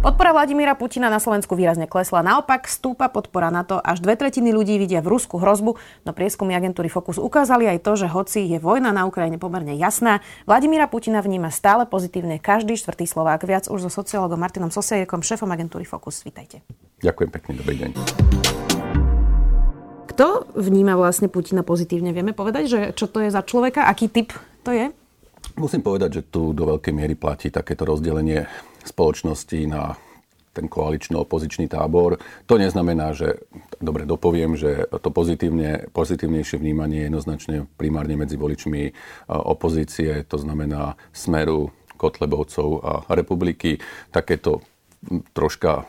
Podpora Vladimíra Putina na Slovensku výrazne klesla. Naopak stúpa podpora na to, až dve tretiny ľudí vidia v Rusku hrozbu, no prieskumy agentúry Focus ukázali aj to, že hoci je vojna na Ukrajine pomerne jasná, Vladimíra Putina vníma stále pozitívne každý štvrtý Slovák. Viac už so sociologom Martinom Sosiekom, šéfom agentúry Focus. Vítajte. Ďakujem pekne, dobrý deň. Kto vníma vlastne Putina pozitívne? Vieme povedať, že čo to je za človeka? Aký typ to je? Musím povedať, že tu do veľkej miery platí takéto rozdelenie spoločnosti na ten koalično-opozičný tábor. To neznamená, že, dobre dopoviem, že to pozitívne, pozitívnejšie vnímanie je jednoznačne primárne medzi voličmi opozície, to znamená Smeru, Kotlebovcov a republiky. Takéto troška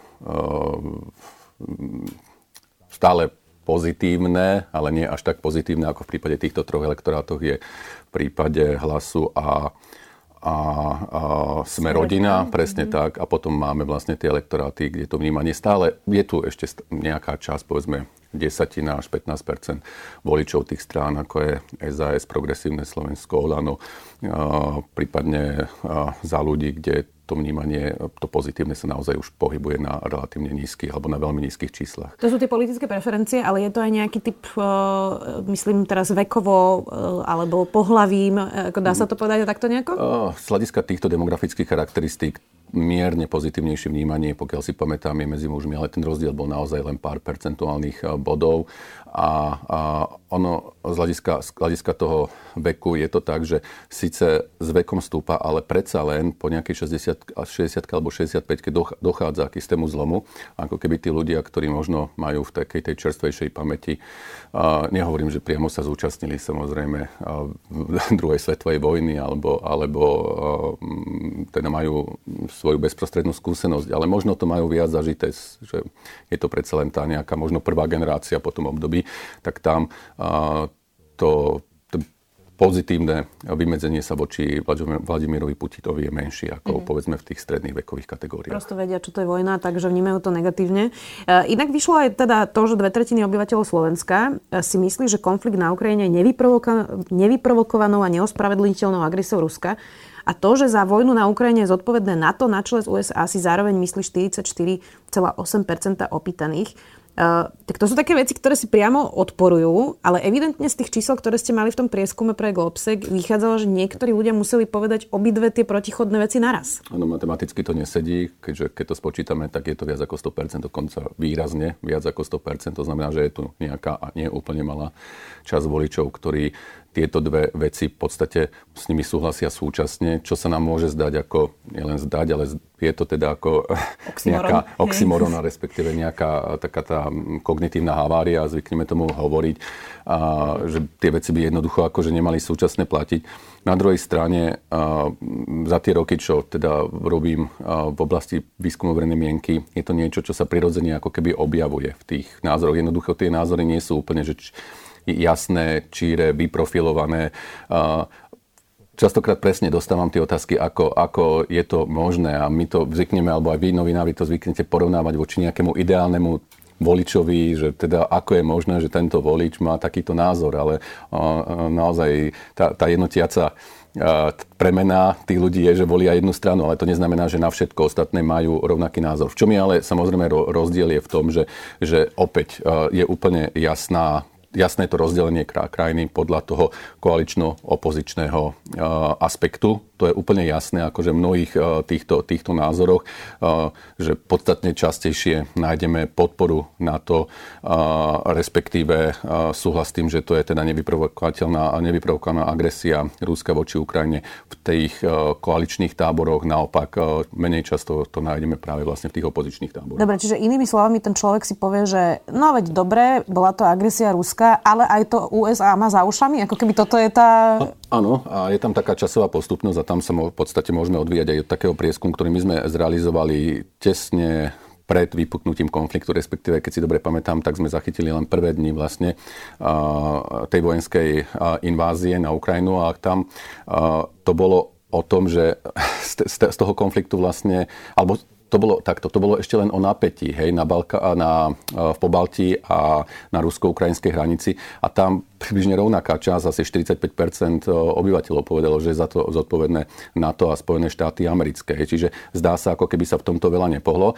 stále pozitívne, ale nie až tak pozitívne ako v prípade týchto troch elektorátoch je v prípade hlasu a a, a sme rodina, presne mm-hmm. tak. A potom máme vlastne tie elektoráty, kde to vnímanie stále, je tu ešte nejaká časť, povedzme 10 až 15% voličov tých strán, ako je SAS, Progresívne Slovensko, Olano, prípadne za ľudí, kde to vnímanie, to pozitívne sa naozaj už pohybuje na relatívne nízkych alebo na veľmi nízkych číslach. To sú tie politické preferencie, ale je to aj nejaký typ, uh, myslím teraz vekovo uh, alebo pohlavím, uh, dá sa to povedať takto nejako? Z hľadiska týchto demografických charakteristík mierne pozitívnejšie vnímanie, pokiaľ si pamätám, je medzi mužmi, ale ten rozdiel bol naozaj len pár percentuálnych bodov. A, a ono z hľadiska, z hľadiska toho veku je to tak, že síce s vekom stúpa, ale predsa len po nejakej 60, 60 alebo 65 keď dochádza k istému zlomu, ako keby tí ľudia, ktorí možno majú v takej tej čerstvejšej pamäti, a nehovorím, že priamo sa zúčastnili samozrejme v druhej svetovej vojny, alebo, alebo teda majú svoju bezprostrednú skúsenosť, ale možno to majú viac zažité, že je to predsa len tá nejaká možno prvá generácia po tom období tak tam to, pozitívne vymedzenie sa voči Vladimirovi Putinovi je menšie ako mm. povedzme v tých stredných vekových kategóriách. Prosto vedia, čo to je vojna, takže vnímajú to negatívne. E, inak vyšlo aj teda to, že dve tretiny obyvateľov Slovenska e, si myslí, že konflikt na Ukrajine je nevyprovokovanou a neospravedlniteľnou agresiou Ruska. A to, že za vojnu na Ukrajine je zodpovedné NATO na čele z USA si zároveň myslí 44,8% opýtaných. Uh, tak to sú také veci, ktoré si priamo odporujú, ale evidentne z tých čísel, ktoré ste mali v tom prieskume pre Globsec, vychádzalo, že niektorí ľudia museli povedať obidve tie protichodné veci naraz. Áno, matematicky to nesedí, keďže keď to spočítame, tak je to viac ako 100%, dokonca výrazne viac ako 100%, to znamená, že je tu nejaká a nie úplne malá časť voličov, ktorí tieto dve veci v podstate s nimi súhlasia súčasne, čo sa nám môže zdať ako, nielen zdať, ale je to teda ako oxymoron. nejaká oxymorona, respektíve nejaká taká tá kognitívna havária, zvykneme tomu hovoriť, a, že tie veci by jednoducho akože nemali súčasne platiť. Na druhej strane, a, za tie roky, čo teda robím a, v oblasti výskumu verejnej mienky, je to niečo, čo sa prirodzene ako keby objavuje v tých názoroch. Jednoducho tie názory nie sú úplne, že jasné, číre, vyprofilované. Častokrát presne dostávam tie otázky, ako, ako je to možné a my to zvykneme, alebo aj vy novinári to zvyknete porovnávať voči nejakému ideálnemu voličovi, že teda ako je možné, že tento volič má takýto názor, ale naozaj tá, tá jednotiaca premena tých ľudí je, že volia jednu stranu, ale to neznamená, že na všetko ostatné majú rovnaký názor. V čom je ale samozrejme rozdiel je v tom, že, že opäť je úplne jasná jasné to rozdelenie krajiny podľa toho koalično-opozičného aspektu to je úplne jasné, akože v mnohých eh, týchto, týchto názoroch, eh, že podstatne častejšie nájdeme podporu na to, respektíve súhlas s tým, že to je teda nevyprovokovateľná nevyprovokovaná agresia Rúska voči Ukrajine v tých koaličných táboroch. Naopak, menej často to nájdeme práve vlastne v tých opozičných táboroch. Dobre, čiže inými slovami ten človek si povie, že no veď dobre, bola to agresia Ruska, ale aj to USA má za ušami, ako keby toto je tá... Áno, a je tam taká časová postupnosť a tam sa v podstate môžeme odvíjať aj od takého prieskumu, ktorý my sme zrealizovali tesne pred vypuknutím konfliktu, respektíve keď si dobre pamätám, tak sme zachytili len prvé dni vlastne tej vojenskej invázie na Ukrajinu. A tam to bolo o tom, že z toho konfliktu vlastne, alebo to bolo takto, to bolo ešte len o napätí, hej, na, Balka, na, v Pobalti a na rusko-ukrajinskej hranici a tam približne rovnaká časť, asi 45% obyvateľov povedalo, že je za to zodpovedné NATO a Spojené štáty americké. Hej. Čiže zdá sa, ako keby sa v tomto veľa nepohlo.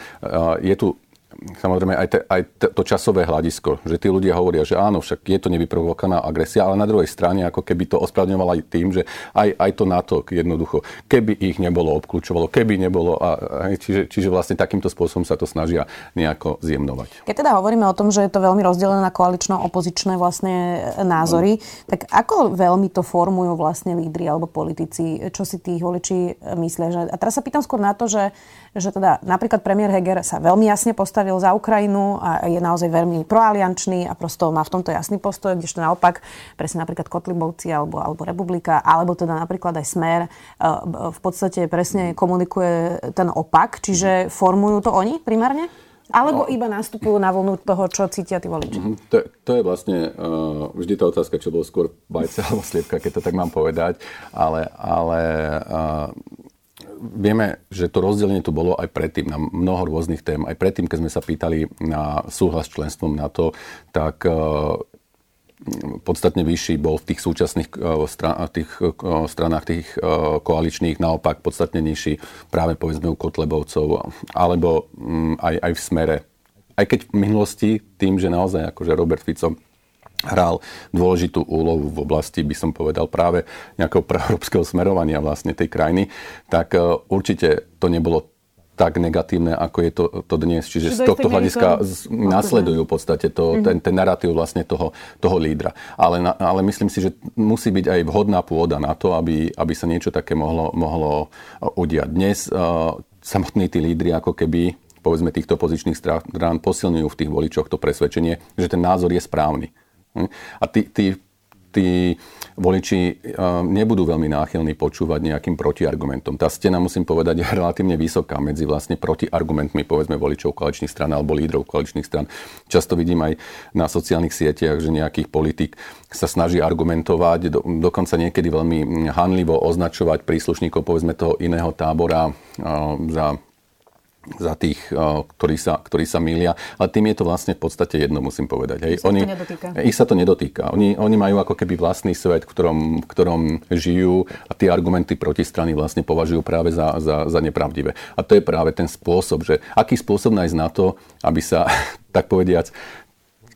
Je tu samozrejme aj, te, aj te, to časové hľadisko, že tí ľudia hovoria, že áno, však je to nevyprovokovaná agresia, ale na druhej strane ako keby to ospravedlňovalo aj tým, že aj, aj to NATO jednoducho, keby ich nebolo obklúčovalo, keby nebolo, a, čiže, čiže vlastne takýmto spôsobom sa to snažia nejako zjemnovať. Keď teda hovoríme o tom, že je to veľmi rozdelené na koalično-opozičné vlastne názory, no. tak ako veľmi to formujú vlastne lídry alebo politici, čo si tých voliči myslia? Že... A teraz sa pýtam skôr na to, že, že teda napríklad premiér Heger sa veľmi jasne postavil za Ukrajinu a je naozaj veľmi proaliančný a prosto má v tomto jasný postoj, kdežto naopak presne napríklad Kotlibovci alebo, alebo Republika, alebo teda napríklad aj Smer e, v podstate presne komunikuje ten opak, čiže formujú to oni primárne? Alebo no. iba nastupujú na vlnu toho, čo cítia tí voliči? Mm-hmm. To, to je vlastne uh, vždy tá otázka, čo bolo skôr bajce alebo sliepka, keď to tak mám povedať. Ale, ale uh, vieme, že to rozdelenie tu bolo aj predtým na mnoho rôznych tém. Aj predtým, keď sme sa pýtali na súhlas s členstvom NATO, tak e, podstatne vyšší bol v tých súčasných e, tých e, stranách tých koaličných, naopak podstatne nižší práve povedzme u Kotlebovcov, alebo mm, aj, aj v smere. Aj keď v minulosti tým, že naozaj akože Robert Fico hral dôležitú úlohu v oblasti, by som povedal, práve nejakého preeurópskeho smerovania vlastne tej krajiny, tak e, určite to nebolo tak negatívne, ako je to, to dnes. Čiže z tohto hľadiska to... nasledujú v podstate to, mm-hmm. ten, ten narratív vlastne toho, toho lídra. Ale, na, ale myslím si, že musí byť aj vhodná pôda na to, aby, aby sa niečo také mohlo, mohlo udiať. Dnes uh, samotní tí lídry ako keby povedzme týchto pozičných strán posilňujú v tých voličoch to presvedčenie, že ten názor je správny. Hm? A tí, tí, tí voliči nebudú veľmi náchylní počúvať nejakým protiargumentom. Tá stena, musím povedať, je relatívne vysoká medzi vlastne protiargumentmi, povedzme, voličov koaličných stran alebo lídrov koaličných stran. Často vidím aj na sociálnych sieťach, že nejakých politik sa snaží argumentovať, do, dokonca niekedy veľmi hanlivo označovať príslušníkov, povedzme, toho iného tábora za za tých, ktorí sa, ktorí sa milia. Ale tým je to vlastne v podstate jedno, musím povedať. Hej. Ich, Oni, sa ich sa to nedotýka. Oni, oni majú ako keby vlastný svet, v ktorom, v ktorom žijú a tie argumenty protistrany vlastne považujú práve za, za, za nepravdivé. A to je práve ten spôsob, že aký spôsob nájsť na to, aby sa, tak povediac,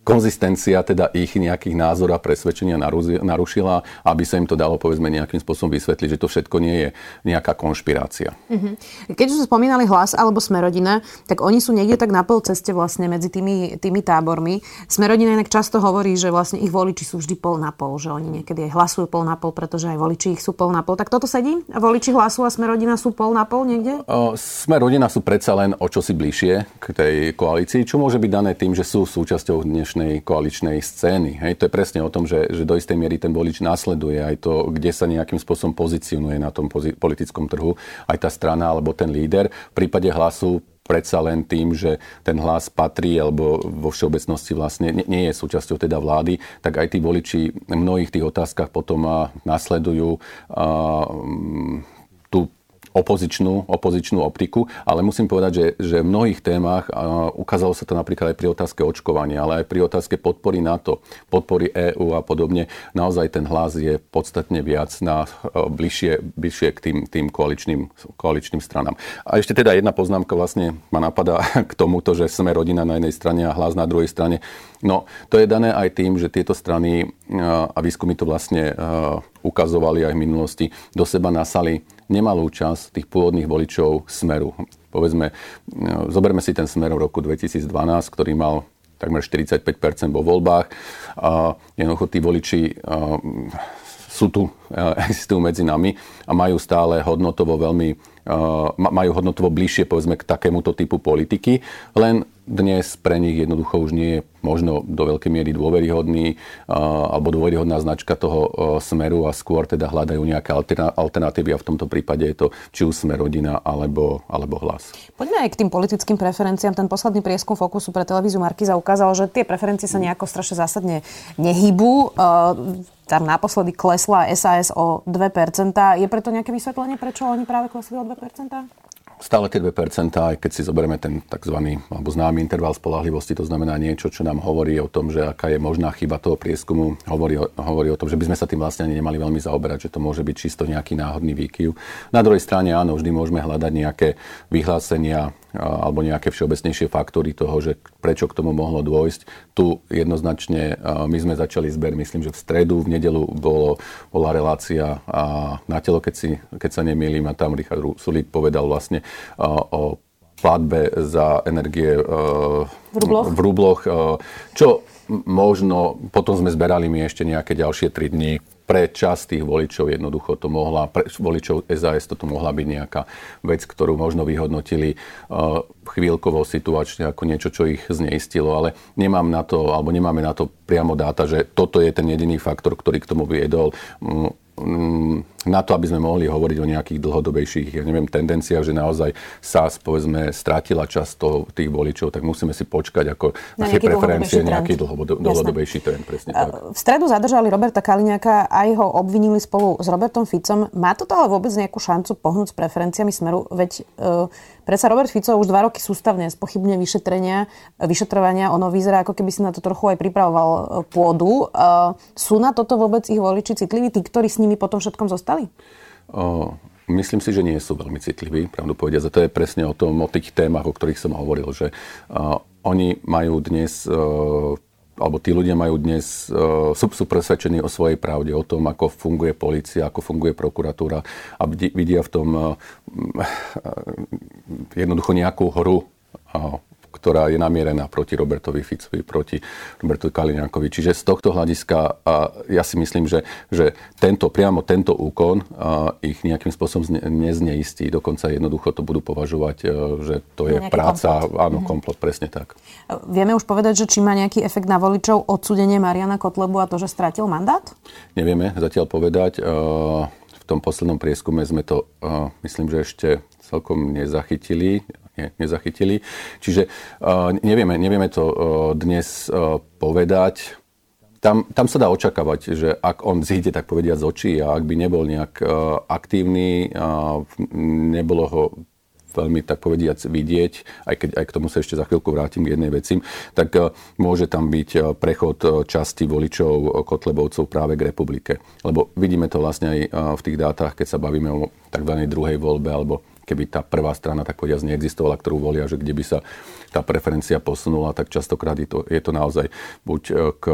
konzistencia teda ich nejakých názor a presvedčenia narušila, aby sa im to dalo povedzme nejakým spôsobom vysvetliť, že to všetko nie je nejaká konšpirácia. Mm-hmm. Keď už spomínali hlas alebo Smerodina, tak oni sú niekde tak na pol ceste vlastne medzi tými, tými tábormi. Smerodina inak často hovorí, že vlastne ich voliči sú vždy pol na pol, že oni niekedy aj hlasujú pol na pol, pretože aj voliči ich sú pol na pol. Tak toto sedí? Voliči hlasu a Smerodina sú pol na pol niekde? O, Smerodina sú predsa len o čosi bližšie k tej koalícii, čo môže byť dané tým, že sú súčasťou dnešnej dnešnej koaličnej scény. Hej, to je presne o tom, že, že do istej miery ten volič následuje aj to, kde sa nejakým spôsobom pozicionuje na tom politickom trhu aj tá strana alebo ten líder. V prípade hlasu predsa len tým, že ten hlas patrí alebo vo všeobecnosti vlastne nie je súčasťou teda vlády, tak aj tí voliči v mnohých tých otázkach potom nasledujú tú opozičnú, opozičnú optiku, ale musím povedať, že, že v mnohých témach uh, ukázalo sa to napríklad aj pri otázke očkovania, ale aj pri otázke podpory NATO, podpory EÚ a podobne, naozaj ten hlas je podstatne viac na uh, bližšie, bližšie k tým, tým koaličným, koaličným stranám. A ešte teda jedna poznámka vlastne ma napadá k tomuto, že sme rodina na jednej strane a hlas na druhej strane. No, to je dané aj tým, že tieto strany uh, a výskumy to vlastne ukazovali aj v minulosti, do seba nasali nemalú časť tých pôvodných voličov Smeru. Povedzme, no, zoberme si ten Smer v roku 2012, ktorý mal takmer 45% vo voľbách. Jednoducho tí voliči sú tu, existujú medzi nami a majú stále hodnotovo veľmi majú hodnotovo bližšie povedzme k takémuto typu politiky, len dnes pre nich jednoducho už nie je možno do veľkej miery dôveryhodný alebo dôveryhodná značka toho smeru a skôr teda hľadajú nejaké alternatívy a v tomto prípade je to či už smer rodina alebo, alebo hlas. Poďme aj k tým politickým preferenciám. Ten posledný prieskum Fokusu pre televíziu Markiza ukázal, že tie preferencie sa nejako strašne zásadne nehybú. Tam naposledy klesla SAS o 2%. Je preto nejaké vysvetlenie, prečo oni práve klesli o 2%? Stále tie 2%, aj keď si zoberieme ten tzv. alebo známy interval spolahlivosti, to znamená niečo, čo nám hovorí o tom, že aká je možná chyba toho prieskumu, hovorí o, hovorí o tom, že by sme sa tým vlastne ani nemali veľmi zaoberať, že to môže byť čisto nejaký náhodný výkyv. Na druhej strane áno, vždy môžeme hľadať nejaké vyhlásenia alebo nejaké všeobecnejšie faktory toho, že prečo k tomu mohlo dôjsť. Tu jednoznačne my sme začali zber, myslím, že v stredu, v nedelu bolo, bola relácia na telo, keď, si, keď sa nemýlim a tam Richard Sulík povedal vlastne o platbe za energie v rubloch, v rubloch čo možno, potom sme zberali mi ešte nejaké ďalšie 3 dní pre časť tých voličov jednoducho to mohla, pre voličov SAS toto mohla byť nejaká vec, ktorú možno vyhodnotili uh, chvíľkovo situačne ako niečo, čo ich zneistilo, ale nemám na to, alebo nemáme na to priamo dáta, že toto je ten jediný faktor, ktorý k tomu viedol. Um, na to, aby sme mohli hovoriť o nejakých dlhodobejších, ja neviem, tendenciách, že naozaj sa, povedzme, stratila často tých voličov, tak musíme si počkať ako na tie preferencie, nejaký dlhodobejší trend. Presne tak. V stredu zadržali Roberta Kaliňaka aj ho obvinili spolu s Robertom Ficom. Má to ale vôbec nejakú šancu pohnúť s preferenciami Smeru? Veď uh, predsa Robert Fico už dva roky sústavne spochybne vyšetrenia, vyšetrovania. Ono vyzerá, ako keby si na to trochu aj pripravoval e, pôdu. Uh, sú na toto vôbec ich voliči citliví, tí, ktorí s nimi potom všetkom zostali? O, myslím si, že nie sú veľmi citliví, pravdu povediať. A to je presne o, tom, o tých témach, o ktorých som hovoril, že uh, oni majú dnes uh, alebo tí ľudia majú dnes, uh, sú, sú presvedčení o svojej pravde, o tom, ako funguje policia, ako funguje prokuratúra a vidia v tom uh, jednoducho nejakú hru ktorá je namierená proti Robertovi Ficovi, proti Robertovi Kaliňákovi. Čiže z tohto hľadiska a ja si myslím, že, že tento, priamo tento úkon a ich nejakým spôsobom nezneistí. Dokonca jednoducho to budú považovať, e, že to je práca, komplot. áno, mhm. komplot, presne tak. Vieme už povedať, že či má nejaký efekt na voličov odsudenie Mariana Kotlebu a to, že stratil mandát? Nevieme zatiaľ povedať. E, v tom poslednom prieskume sme to, e, myslím, že ešte celkom nezachytili ne, nezachytili. Čiže nevieme, nevieme to dnes povedať. Tam, tam sa dá očakávať, že ak on zíde, tak povediať z očí a ak by nebol nejak aktívny, nebolo ho veľmi, tak povediac, vidieť, aj keď aj k tomu sa ešte za chvíľku vrátim k jednej veci, tak môže tam byť prechod časti voličov Kotlebovcov práve k republike. Lebo vidíme to vlastne aj v tých dátach, keď sa bavíme o tzv. druhej voľbe alebo keby tá prvá strana tak povediať neexistovala, ktorú volia, že kde by sa tá preferencia posunula, tak častokrát je to, je to naozaj buď e, k,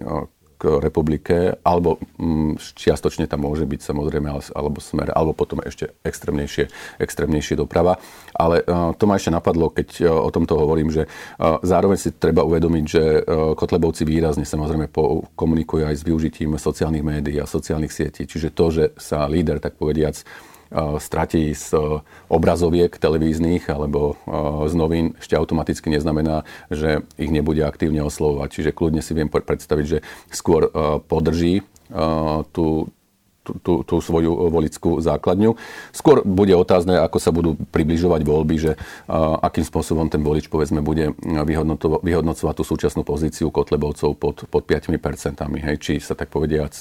e, k republike, alebo mm, čiastočne tam môže byť samozrejme alebo smer, alebo potom ešte extrémnejšie, extrémnejšie doprava. Ale uh, to ma ešte napadlo, keď uh, o tomto hovorím, že uh, zároveň si treba uvedomiť, že uh, Kotlebovci výrazne samozrejme po, komunikujú aj s využitím sociálnych médií a sociálnych sietí. Čiže to, že sa líder, tak povediac, stratí z obrazoviek televíznych alebo z novín, ešte automaticky neznamená, že ich nebude aktívne oslovovať. Čiže kľudne si viem predstaviť, že skôr podrží tú, tú, tú svoju volickú základňu. Skôr bude otázne, ako sa budú približovať voľby, že uh, akým spôsobom ten volič povedzme bude vyhodnocovať tú súčasnú pozíciu Kotlebovcov pod, pod 5%. Hej, či sa tak povediac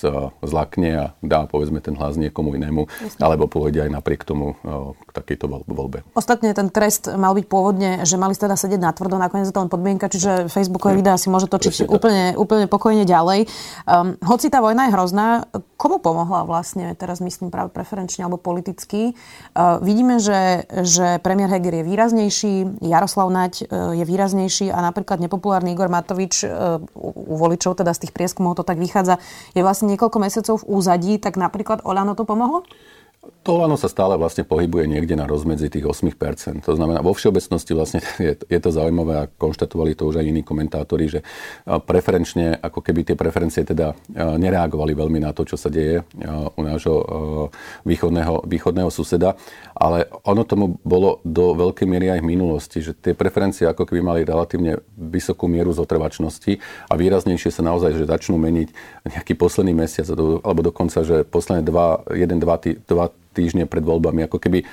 zlakne a dá povedzme ten hlas niekomu inému, Jasne. alebo pôjde aj napriek tomu uh, k takejto voľbe. Ostatne ten trest mal byť pôvodne, že mali teda sedieť na tvrdo, nakoniec je to len podmienka, čiže Facebookové hm. videá si môže točiť úplne, úplne pokojne ďalej. Um, hoci tá vojna je hrozná, komu pomohla vlastne vlastne, teraz myslím práve preferenčne alebo politicky. Uh, vidíme, že, že premiér Heger je výraznejší, Jaroslav Naď uh, je výraznejší a napríklad nepopulárny Igor Matovič uh, u voličov, teda z tých prieskumov to tak vychádza, je vlastne niekoľko mesiacov v úzadí, tak napríklad Olano to pomohlo? To Olano sa stále vlastne pohybuje niekde na rozmedzi tých 8%. To znamená, vo všeobecnosti vlastne je, je to zaujímavé a konštatovali to už aj iní komentátori, že preferenčne, ako keby tie preferencie teda nereagovali veľmi na to, čo sa deje u nášho východného, východného suseda. Ale ono tomu bolo do veľkej miery aj v minulosti, že tie preferencie ako keby mali relatívne vysokú mieru zotrvačnosti a výraznejšie sa naozaj, že začnú meniť nejaký posledný mesiac, alebo dokonca, že posledné dva, jeden, dva, dva týždne pred voľbami, ako keby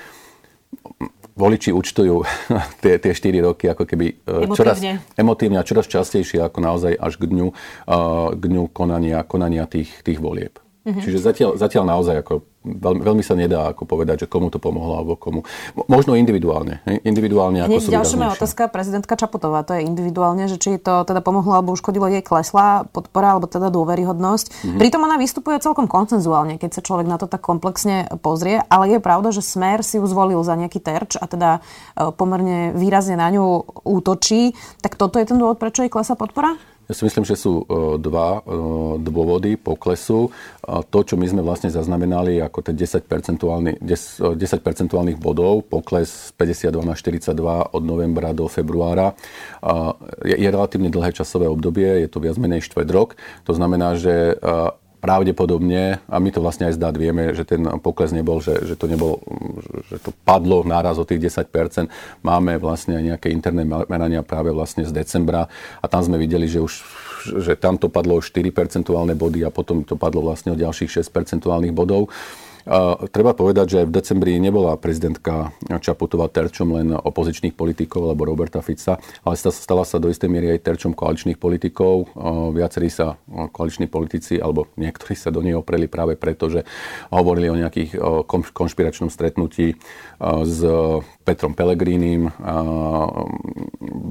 voliči účtujú tie, tie 4 roky ako keby e, emotívne. čoraz emotívne a čoraz častejšie ako naozaj až k dňu, uh, k dňu konania, konania tých, tých volieb. Mm-hmm. Čiže zatiaľ, zatiaľ naozaj ako veľmi, veľmi sa nedá ako povedať, že komu to pomohlo alebo komu. Možno individuálne. Individuálne ako sú ďalšia moja otázka, prezidentka Čaputová, to je individuálne, že či to teda pomohlo alebo uškodilo jej klesla podpora alebo teda dôveryhodnosť. Mm-hmm. Pritom ona vystupuje celkom koncenzuálne, keď sa človek na to tak komplexne pozrie, ale je pravda, že Smer si ju zvolil za nejaký terč a teda e, pomerne výrazne na ňu útočí. Tak toto je ten dôvod, prečo jej klesa podpora? Ja si myslím, že sú e, dva e, dôvody poklesu. To, čo my sme vlastne zaznamenali ako ten 10 percentuálnych, 10 percentuálnych bodov, pokles z 52 na 42 od novembra do februára, je, je relatívne dlhé časové obdobie, je to viac menej štvrt rok. To znamená, že pravdepodobne, a my to vlastne aj zdať vieme, že ten pokles nebol, že, že to nebol, že to padlo náraz o tých 10%. Máme vlastne aj nejaké interné merania práve vlastne z decembra a tam sme videli, že už že tam to padlo o 4 percentuálne body a potom to padlo vlastne o ďalších 6 percentuálnych bodov. Treba povedať, že v decembri nebola prezidentka Čaputová terčom len opozičných politikov alebo Roberta Fica, ale stala sa do istej miery aj terčom koaličných politikov. Viacerí sa koaliční politici, alebo niektorí sa do nej opreli práve preto, že hovorili o nejakých konšpiračnom stretnutí s Petrom Pelegrínim.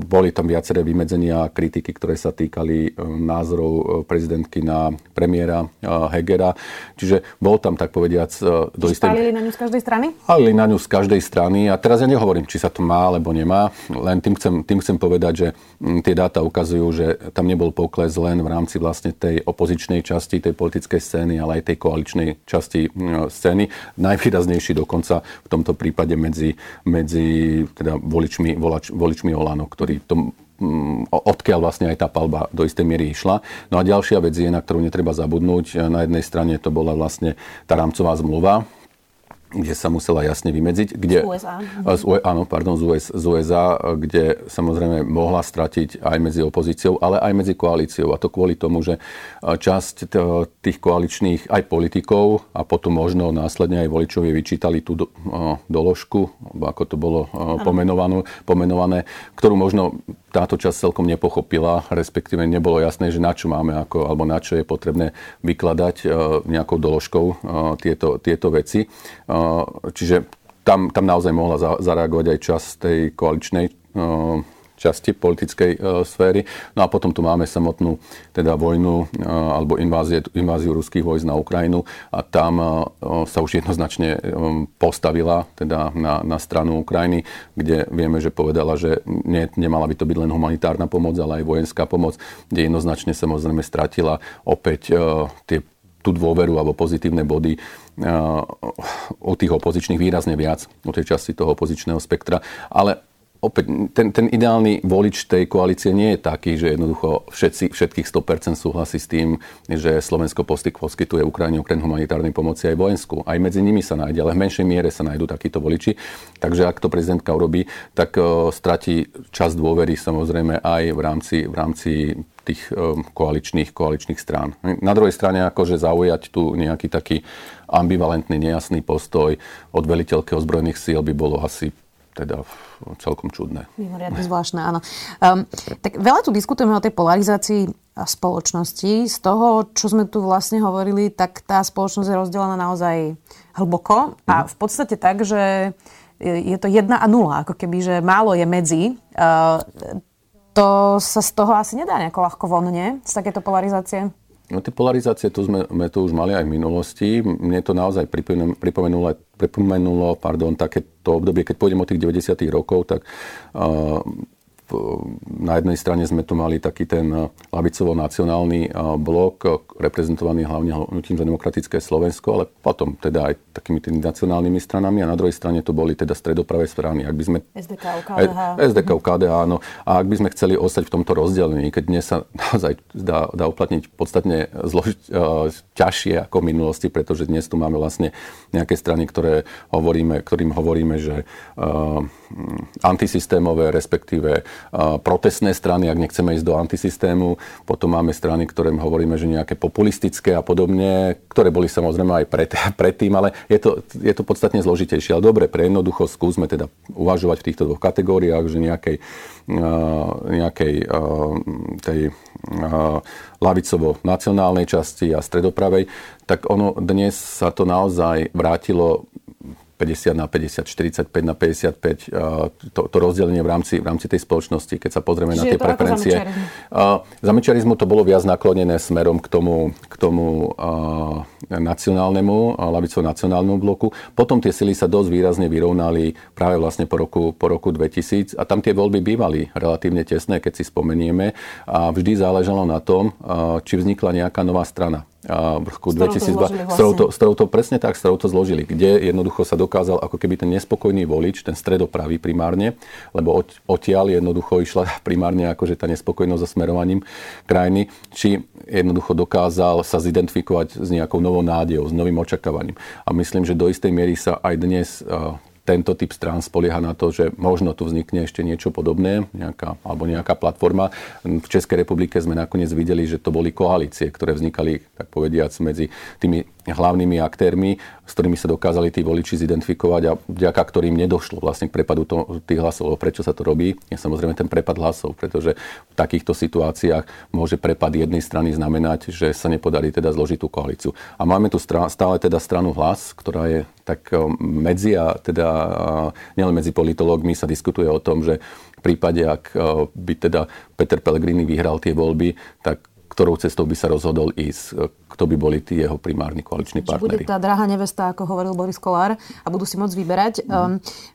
Boli tam viaceré vymedzenia a kritiky, ktoré sa týkali e, názorov e, prezidentky na premiéra Hegera. Čiže bol tam, tak povediac, do istej... Spálili na ňu z každej strany? Spálili na ňu z každej strany a teraz ja nehovorím, či sa to má alebo nemá, len tým chcem, tým chcem povedať, že tie dáta ukazujú, že tam nebol pokles len v rámci vlastne tej opozičnej časti tej politickej scény, ale aj tej koaličnej časti scény. Najvýraznejší dokonca v tomto prípade medzi, medzi teda voličmi, volač, voličmi Olano, ktorí tom mm, odkiaľ vlastne aj tá palba do istej miery išla. No a ďalšia vec je, na ktorú netreba zabudnúť. Na jednej strane to bola vlastne tá rámcová zmluva, kde sa musela jasne vymedziť. Kde, z USA. Z, áno, pardon, z, US, z USA, kde samozrejme mohla stratiť aj medzi opozíciou, ale aj medzi koalíciou. A to kvôli tomu, že časť tých koaličných aj politikov a potom možno následne aj voličovi vyčítali tú do, doložku, ako to bolo pomenované, pomenované, ktorú možno táto časť celkom nepochopila, respektíve nebolo jasné, že na čo máme ako, alebo na čo je potrebné vykladať nejakou doložkou tieto, tieto veci. Čiže tam, tam naozaj mohla zareagovať aj časť tej koaličnej časti politickej e, sféry. No a potom tu máme samotnú teda vojnu e, alebo invázie, inváziu ruských vojsk na Ukrajinu a tam e, sa už jednoznačne postavila teda na, na stranu Ukrajiny, kde vieme, že povedala, že nie, nemala by to byť len humanitárna pomoc, ale aj vojenská pomoc, kde jednoznačne samozrejme stratila opäť tie tú dôveru alebo pozitívne body u tých opozičných výrazne viac, u tej časti toho opozičného spektra. Ale opäť, ten, ten ideálny volič tej koalície nie je taký, že jednoducho všetci, všetkých 100% súhlasí s tým, že Slovensko poskytuje Ukrajine okrem humanitárnej pomoci aj vojenskú. Aj medzi nimi sa nájde, ale v menšej miere sa nájdú takíto voliči. Takže ak to prezidentka urobí, tak uh, stratí čas dôvery samozrejme aj v rámci, v rámci tých um, koaličných, koaličných strán. Na druhej strane akože zaujať tu nejaký taký ambivalentný, nejasný postoj od veliteľky ozbrojených síl by bolo asi teda celkom čudné. Mimoriadne zvláštne, áno. Um, tak veľa tu diskutujeme o tej polarizácii spoločnosti. Z toho, čo sme tu vlastne hovorili, tak tá spoločnosť je rozdelená naozaj hlboko a mhm. v podstate tak, že je to jedna a nula, ako keby, že málo je medzi. Uh, to sa z toho asi nedá nejako ľahko von, nie? Z takéto polarizácie? No tie polarizácie, tu sme, sme to už mali aj v minulosti. Mne to naozaj pripomenulo, pripomenulo pardon, takéto obdobie, keď pôjdem od tých 90. rokov, tak uh, na jednej strane sme tu mali taký ten eh, lavicovo-nacionálny eh, blok, eh, reprezentovaný hlavne hnutím za demokratické Slovensko, ale potom teda aj takými tými nacionálnymi stranami a na druhej strane to boli teda stredopravé strany. Ak by sme, SDK, KDH. SDK, KDH, áno. A ak by sme chceli ostať v tomto rozdelení, keď dnes sa naozaj dá, dá uplatniť podstatne zložiť, uh, ťažšie ako v minulosti, pretože dnes tu máme vlastne nejaké strany, ktoré hovoríme, ktorým hovoríme, že uh, antisystémové, respektíve protestné strany, ak nechceme ísť do antisystému. Potom máme strany, ktoré hovoríme, že nejaké populistické a podobne, ktoré boli samozrejme aj pred, predtým, ale je to, je to podstatne zložitejšie. Ale dobre, pre jednoducho skúsme teda uvažovať v týchto dvoch kategóriách, že nejakej, nejakej tej lavicovo-nacionálnej časti a stredopravej, tak ono dnes sa to naozaj vrátilo 50 na 50, 45 na 55, to, to rozdelenie v rámci, v rámci tej spoločnosti, keď sa pozrieme Čiže na tie preferencie. Za mečiarizmu to bolo viac naklonené smerom k tomu, k tomu uh, nacionálnemu, lavicovo nacionálnemu bloku. Potom tie sily sa dosť výrazne vyrovnali práve vlastne po roku, po roku 2000 a tam tie voľby bývali relatívne tesné, keď si spomenieme. A vždy záležalo na tom, uh, či vznikla nejaká nová strana v roku 2002, s ktorou, to, s ktorou to presne tak, s ktorou to zložili, kde jednoducho sa dokázal ako keby ten nespokojný volič, ten stredopravý primárne, lebo od, odtiaľ jednoducho išla primárne akože tá nespokojnosť so smerovaním krajiny, či jednoducho dokázal sa zidentifikovať s nejakou novou nádejou, s novým očakávaním. A myslím, že do istej miery sa aj dnes tento typ strán spolieha na to, že možno tu vznikne ešte niečo podobné, nejaká, alebo nejaká platforma. V Českej republike sme nakoniec videli, že to boli koalície, ktoré vznikali, tak povediac, medzi tými hlavnými aktérmi, s ktorými sa dokázali tí voliči zidentifikovať a vďaka ktorým nedošlo vlastne k prepadu to, tých hlasov. Prečo sa to robí? Je samozrejme ten prepad hlasov, pretože v takýchto situáciách môže prepad jednej strany znamenať, že sa nepodarí teda zložiť tú koalíciu. A máme tu stále teda stranu hlas, ktorá je tak medzi a teda nielen medzi politológmi sa diskutuje o tom, že v prípade, ak by teda Peter Pellegrini vyhral tie voľby, tak ktorou cestou by sa rozhodol ísť, kto by boli tí jeho primárni koaliční partneri. Bude tá drahá nevesta, ako hovoril Boris Kolár, a budú si môcť vyberať. Mm. Um,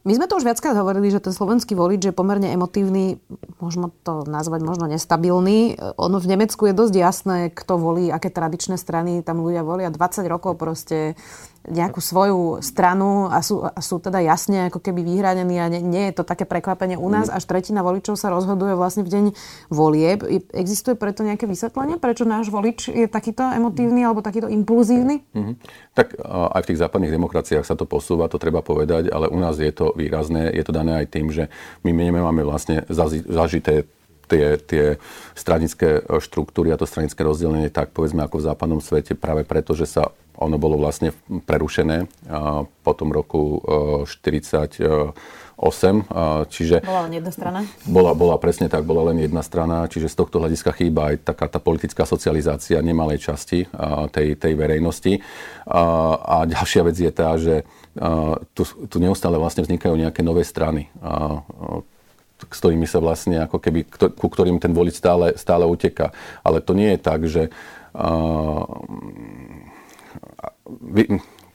my sme to už viackrát hovorili, že ten slovenský volič je pomerne emotívny, môžeme to nazvať možno nestabilný. Ono v Nemecku je dosť jasné, kto volí, aké tradičné strany tam ľudia volia. 20 rokov proste nejakú svoju stranu a sú, a sú teda jasne ako keby vyhranení a nie, nie je to také prekvapenie u nás. Mm. Až tretina voličov sa rozhoduje vlastne v deň volieb. Existuje preto nejaké vysvetlenie, prečo náš volič je takýto emotívny alebo takýto impulzívny? Mm-hmm. Tak aj v tých západných demokraciách sa to posúva, to treba povedať, ale u nás je to výrazné, je to dané aj tým, že my máme vlastne zažité tie, tie stranické štruktúry a to stranické rozdelenie tak povedzme ako v západnom svete práve preto, že sa ono bolo vlastne prerušené po tom roku 48, čiže... Bola len jedna strana? Bola, bola presne tak, bola len jedna strana, čiže z tohto hľadiska chýba aj taká tá politická socializácia nemalej časti tej, tej verejnosti. A ďalšia vec je tá, že tu, tu neustále vlastne vznikajú nejaké nové strany s ktorými sa vlastne ako keby, ku ktorým ten volič stále, stále uteká. Ale to nie je tak, že uh,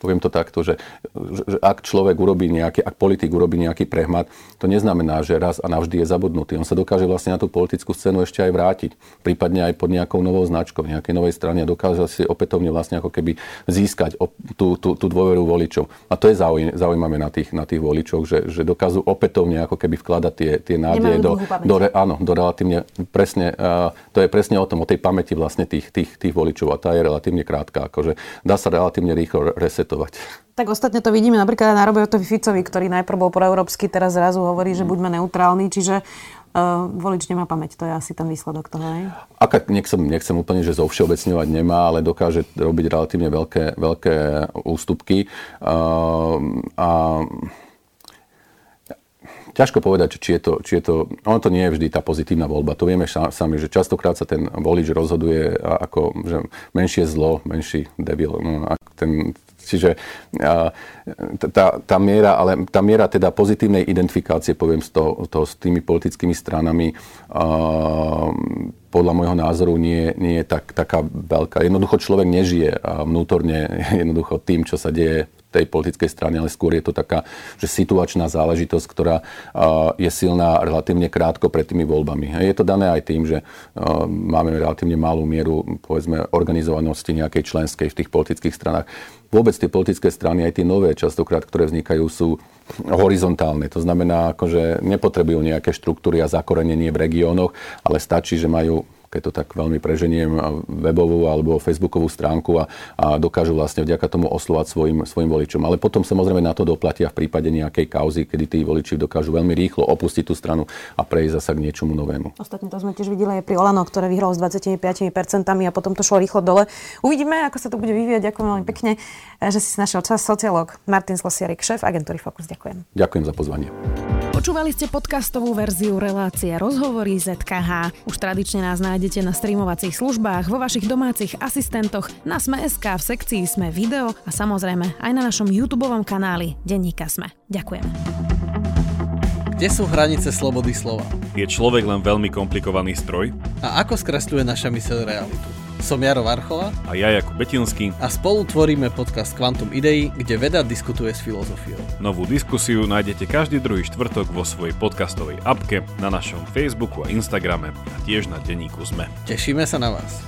poviem to takto, že, že ak človek urobí nejaký, ak politik urobí nejaký prehmat, to neznamená, že raz a navždy je zabudnutý. On sa dokáže vlastne na tú politickú scénu ešte aj vrátiť, prípadne aj pod nejakou novou značkou, nejakej novej strane a dokáže si opätovne vlastne ako keby získať tú, tú, tú dôveru voličov. A to je zaujímavé na tých, na tých voličoch, že, že dokážu opätovne ako keby vkladať tie, tie nádeje do, do, áno, do relatívne presne, uh, to je presne o tom, o tej pamäti vlastne tých, tých, tých voličov a tá je relatívne krátka. Akože dá sa relatívne rýchlo resetovať diskutovať. Tak ostatne to vidíme napríklad na Robertovi Ficovi, ktorý najprv bol proeurópsky, teraz zrazu hovorí, že buďme neutrálni, čiže uh, volič nemá pamäť. To je asi ten výsledok toho, hej? Aká, nechcem, nechcem úplne, že zovšeobecňovať nemá, ale dokáže robiť relatívne veľké, veľké ústupky. Uh, a ťažko povedať, či je, to, či je to... Ono to nie je vždy tá pozitívna voľba. To vieme sami, že častokrát sa ten volič rozhoduje ako že menšie zlo, menší devil. No, ten, Čiže tá, tá, miera, ale tá miera teda pozitívnej identifikácie, poviem, to, to, s tými politickými stranami, podľa môjho názoru nie, nie je tak, taká veľká. Jednoducho človek nežije vnútorne jednoducho tým, čo sa deje tej politickej strany, ale skôr je to taká že situačná záležitosť, ktorá je silná relatívne krátko pred tými voľbami. Je to dané aj tým, že máme relatívne malú mieru povedzme, organizovanosti nejakej členskej v tých politických stranách. Vôbec tie politické strany, aj tie nové častokrát, ktoré vznikajú, sú horizontálne. To znamená, že nepotrebujú nejaké štruktúry a zakorenenie v regiónoch, ale stačí, že majú keď to tak veľmi preženiem, webovú alebo facebookovú stránku a, a dokážu vlastne vďaka tomu oslovať svojim, svojim voličom. Ale potom samozrejme na to doplatia v prípade nejakej kauzy, kedy tí voliči dokážu veľmi rýchlo opustiť tú stranu a prejsť zasa k niečomu novému. Ostatne to sme tiež videli aj pri Olano, ktoré vyhralo s 25% a potom to šlo rýchlo dole. Uvidíme, ako sa to bude vyvíjať. Ďakujem veľmi pekne, že si našiel čas. Sociológ Martin Slosierik, šéf agentúry Focus. Ďakujem. Ďakujem za pozvanie. Počúvali ste podcastovú verziu relácie Rozhovory ZKH. Už tradične nás nájdete na streamovacích službách, vo vašich domácich asistentoch, na Sme.sk, v sekcii Sme video a samozrejme aj na našom YouTube kanáli Denníka Sme. Ďakujeme. Kde sú hranice slobody slova? Je človek len veľmi komplikovaný stroj? A ako skresľuje naša myseľ realitu? Som Jaro Varchola a ja Jakub Betinský a spolu tvoríme podcast Quantum Idei, kde veda diskutuje s filozofiou. Novú diskusiu nájdete každý druhý štvrtok vo svojej podcastovej apke, na našom Facebooku a Instagrame a tiež na denníku ZME. Tešíme sa na vás.